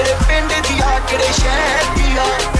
ਕਿਹੜੇ ਪਿੰਡ ਦੀ ਆ ਕਿਹੜੇ ਸ਼ਹਿਰ ਦੀ ਆ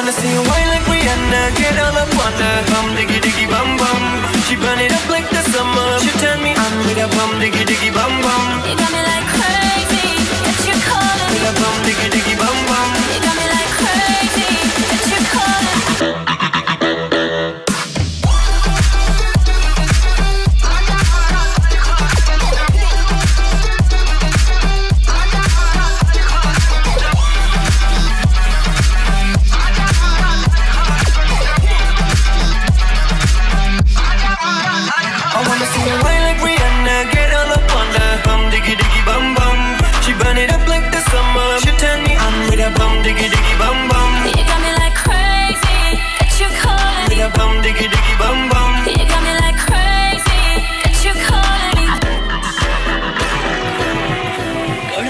wanna see you whine like Rihanna. Get all up on her. Bum diggy diggy bum bum. She burn it up like the summer. She turn me on with a bum diggy diggy bum bum. You got me like crazy. It's your calling? With a bum diggy diggy bum bum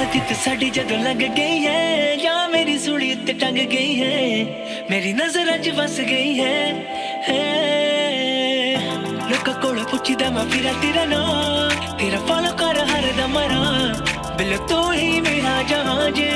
ਕਿਤ ਸਾਡੀ ਜਦੋਂ ਲੱਗ ਗਈ ਹੈ, ਜਾਂ ਮੇਰੀ ਸੁਣੀ ਉੱਤੇ ਟੰਗ ਗਈ ਹੈ, ਮੇਰੀ ਨਜ਼ਰ ਅੱਜ ਵਸ ਗਈ ਹੈ ਲੋਕਾਂ ਕੋਲ ਪੁੱਛਦਾ ਮੈਂ ਫਿਰ ਤੇਰਾ ਨਾਮ ਤੇਰਾ ਫਾਲੋ ਕਰ, ਹਰ ਦਮਰਾ ਬਿਲ ਤੂੰ ਹੀ ਮੇਰਾ ਜਹਾਂ, ਜੇ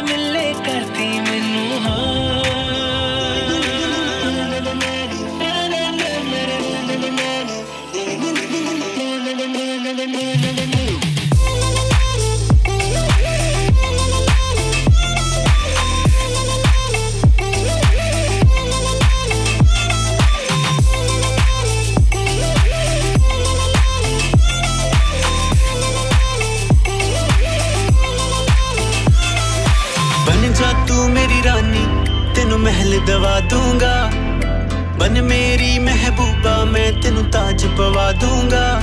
ਬਨ ਮੇਰੀ ਮਹਿਬੂਬਾ, ਮੈਂ ਤੈਨੂੰ ਤਾਜ ਪਵਾ ਦੂੰਗਾ।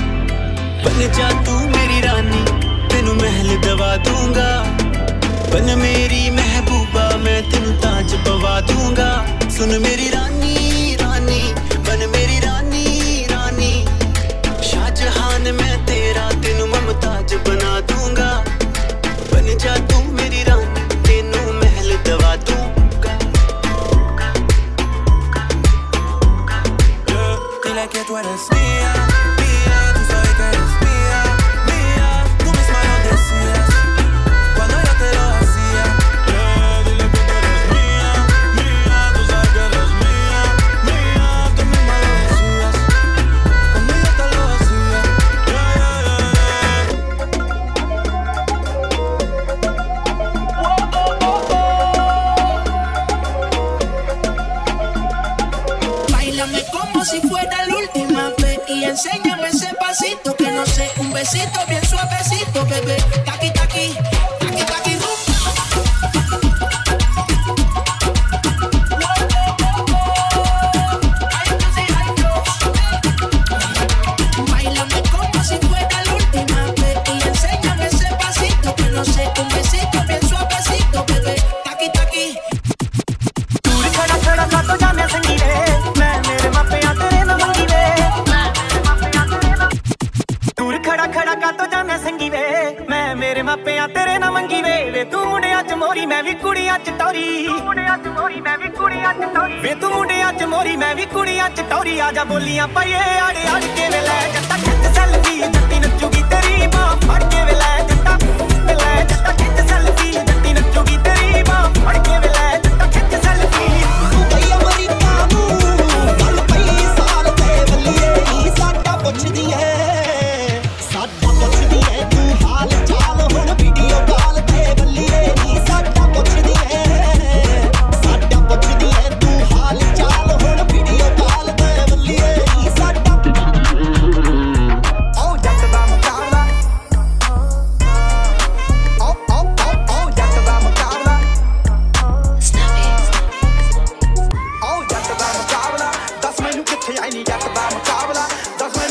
ਬਨ ਜਾ ਤੂੰ ਮੇਰੀ ਰਾਣੀ ਤੈਨੂੰ ਮਹਿਲ ਦਵਾ ਦੂੰਗਾ। ਬਨ ਮੇਰੀ ਮਹਿਬੂਬਾ, ਮੈਂ ਤੈਨੂੰ ਤਾਜ ਪਵਾ ਦੂੰਗਾ। ਸੁਣ ਮੇਰੀ ਰਾਣੀ que tú eres mía. Besito bien suavecito, bebé. ਬੋਲੀਆਂ ਪਈਏ makabeler. Das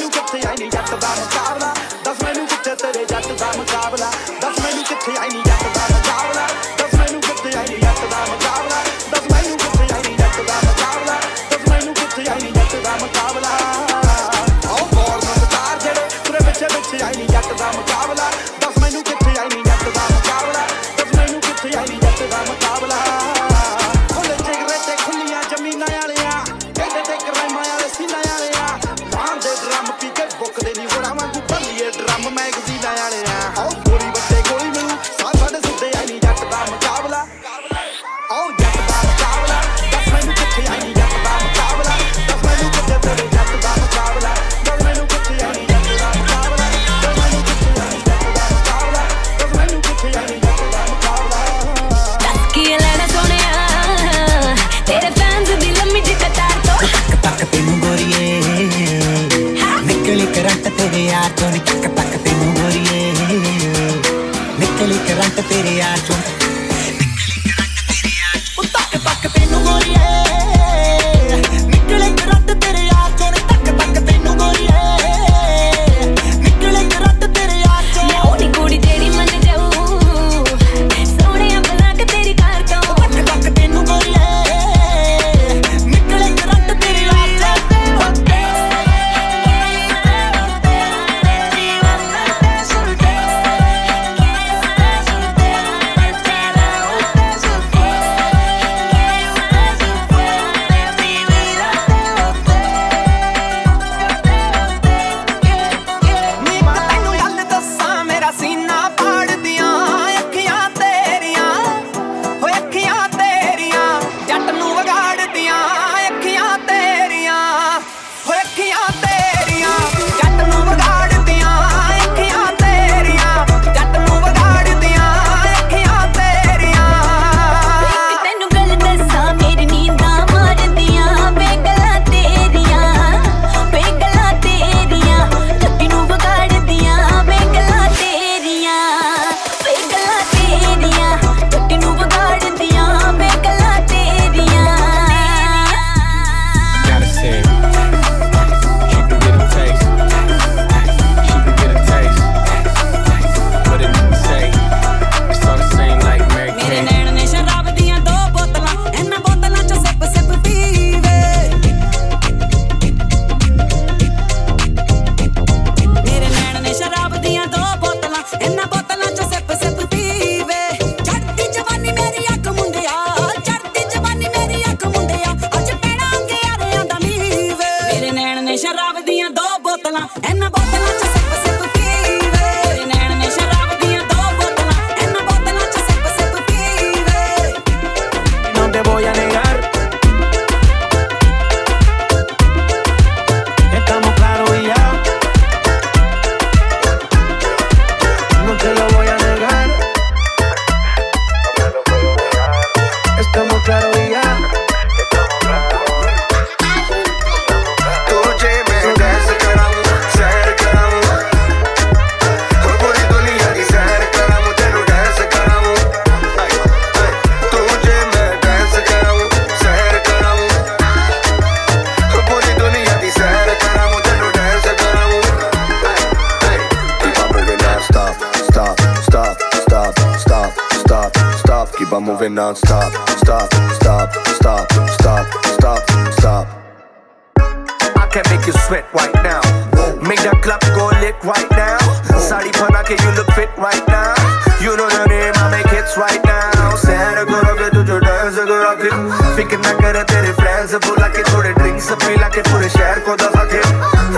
Okay, you look fit right now. You know the name, I make hits right now. Sad girl, okay, do your dance, girl, okay. Fikir na kare tere friends बुला के थोड़े drinks पिला के पूरे share को दफा के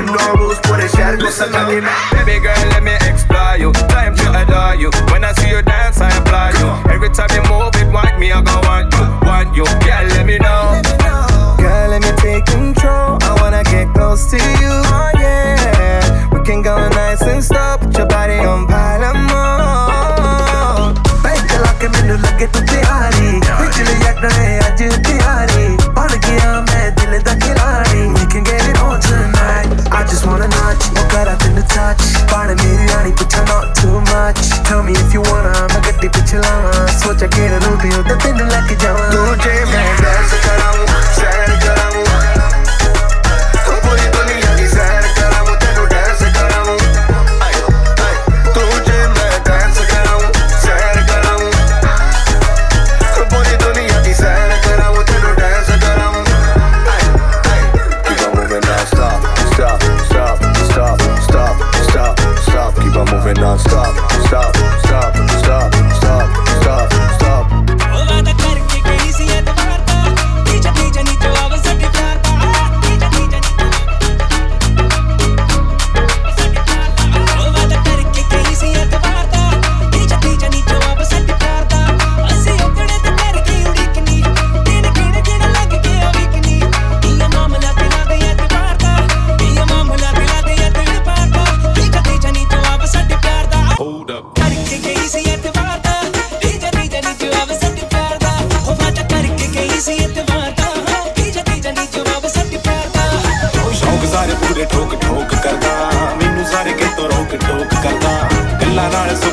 no rules पूरे share को सजा के baby girl let me explore you. Time to adore you. When I see you dance I apply you. Every time you move it want me I go want you want you. Girl let me know. Girl let me take control. I wanna get close to you. till you get the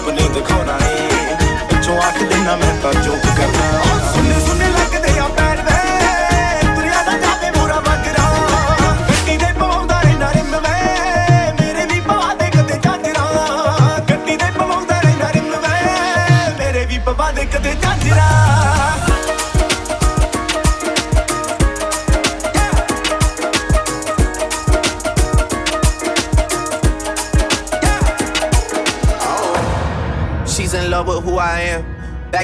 ਰੱਬ ਨੇ ਦਿਖਾਉਣਾ ਏ। ਪਿੱਛੋਂ ਆਖ ਦੇਣਾ ਮੈਂ ਤਾਂ ਚੁੱਪ ਕਰਨਾ।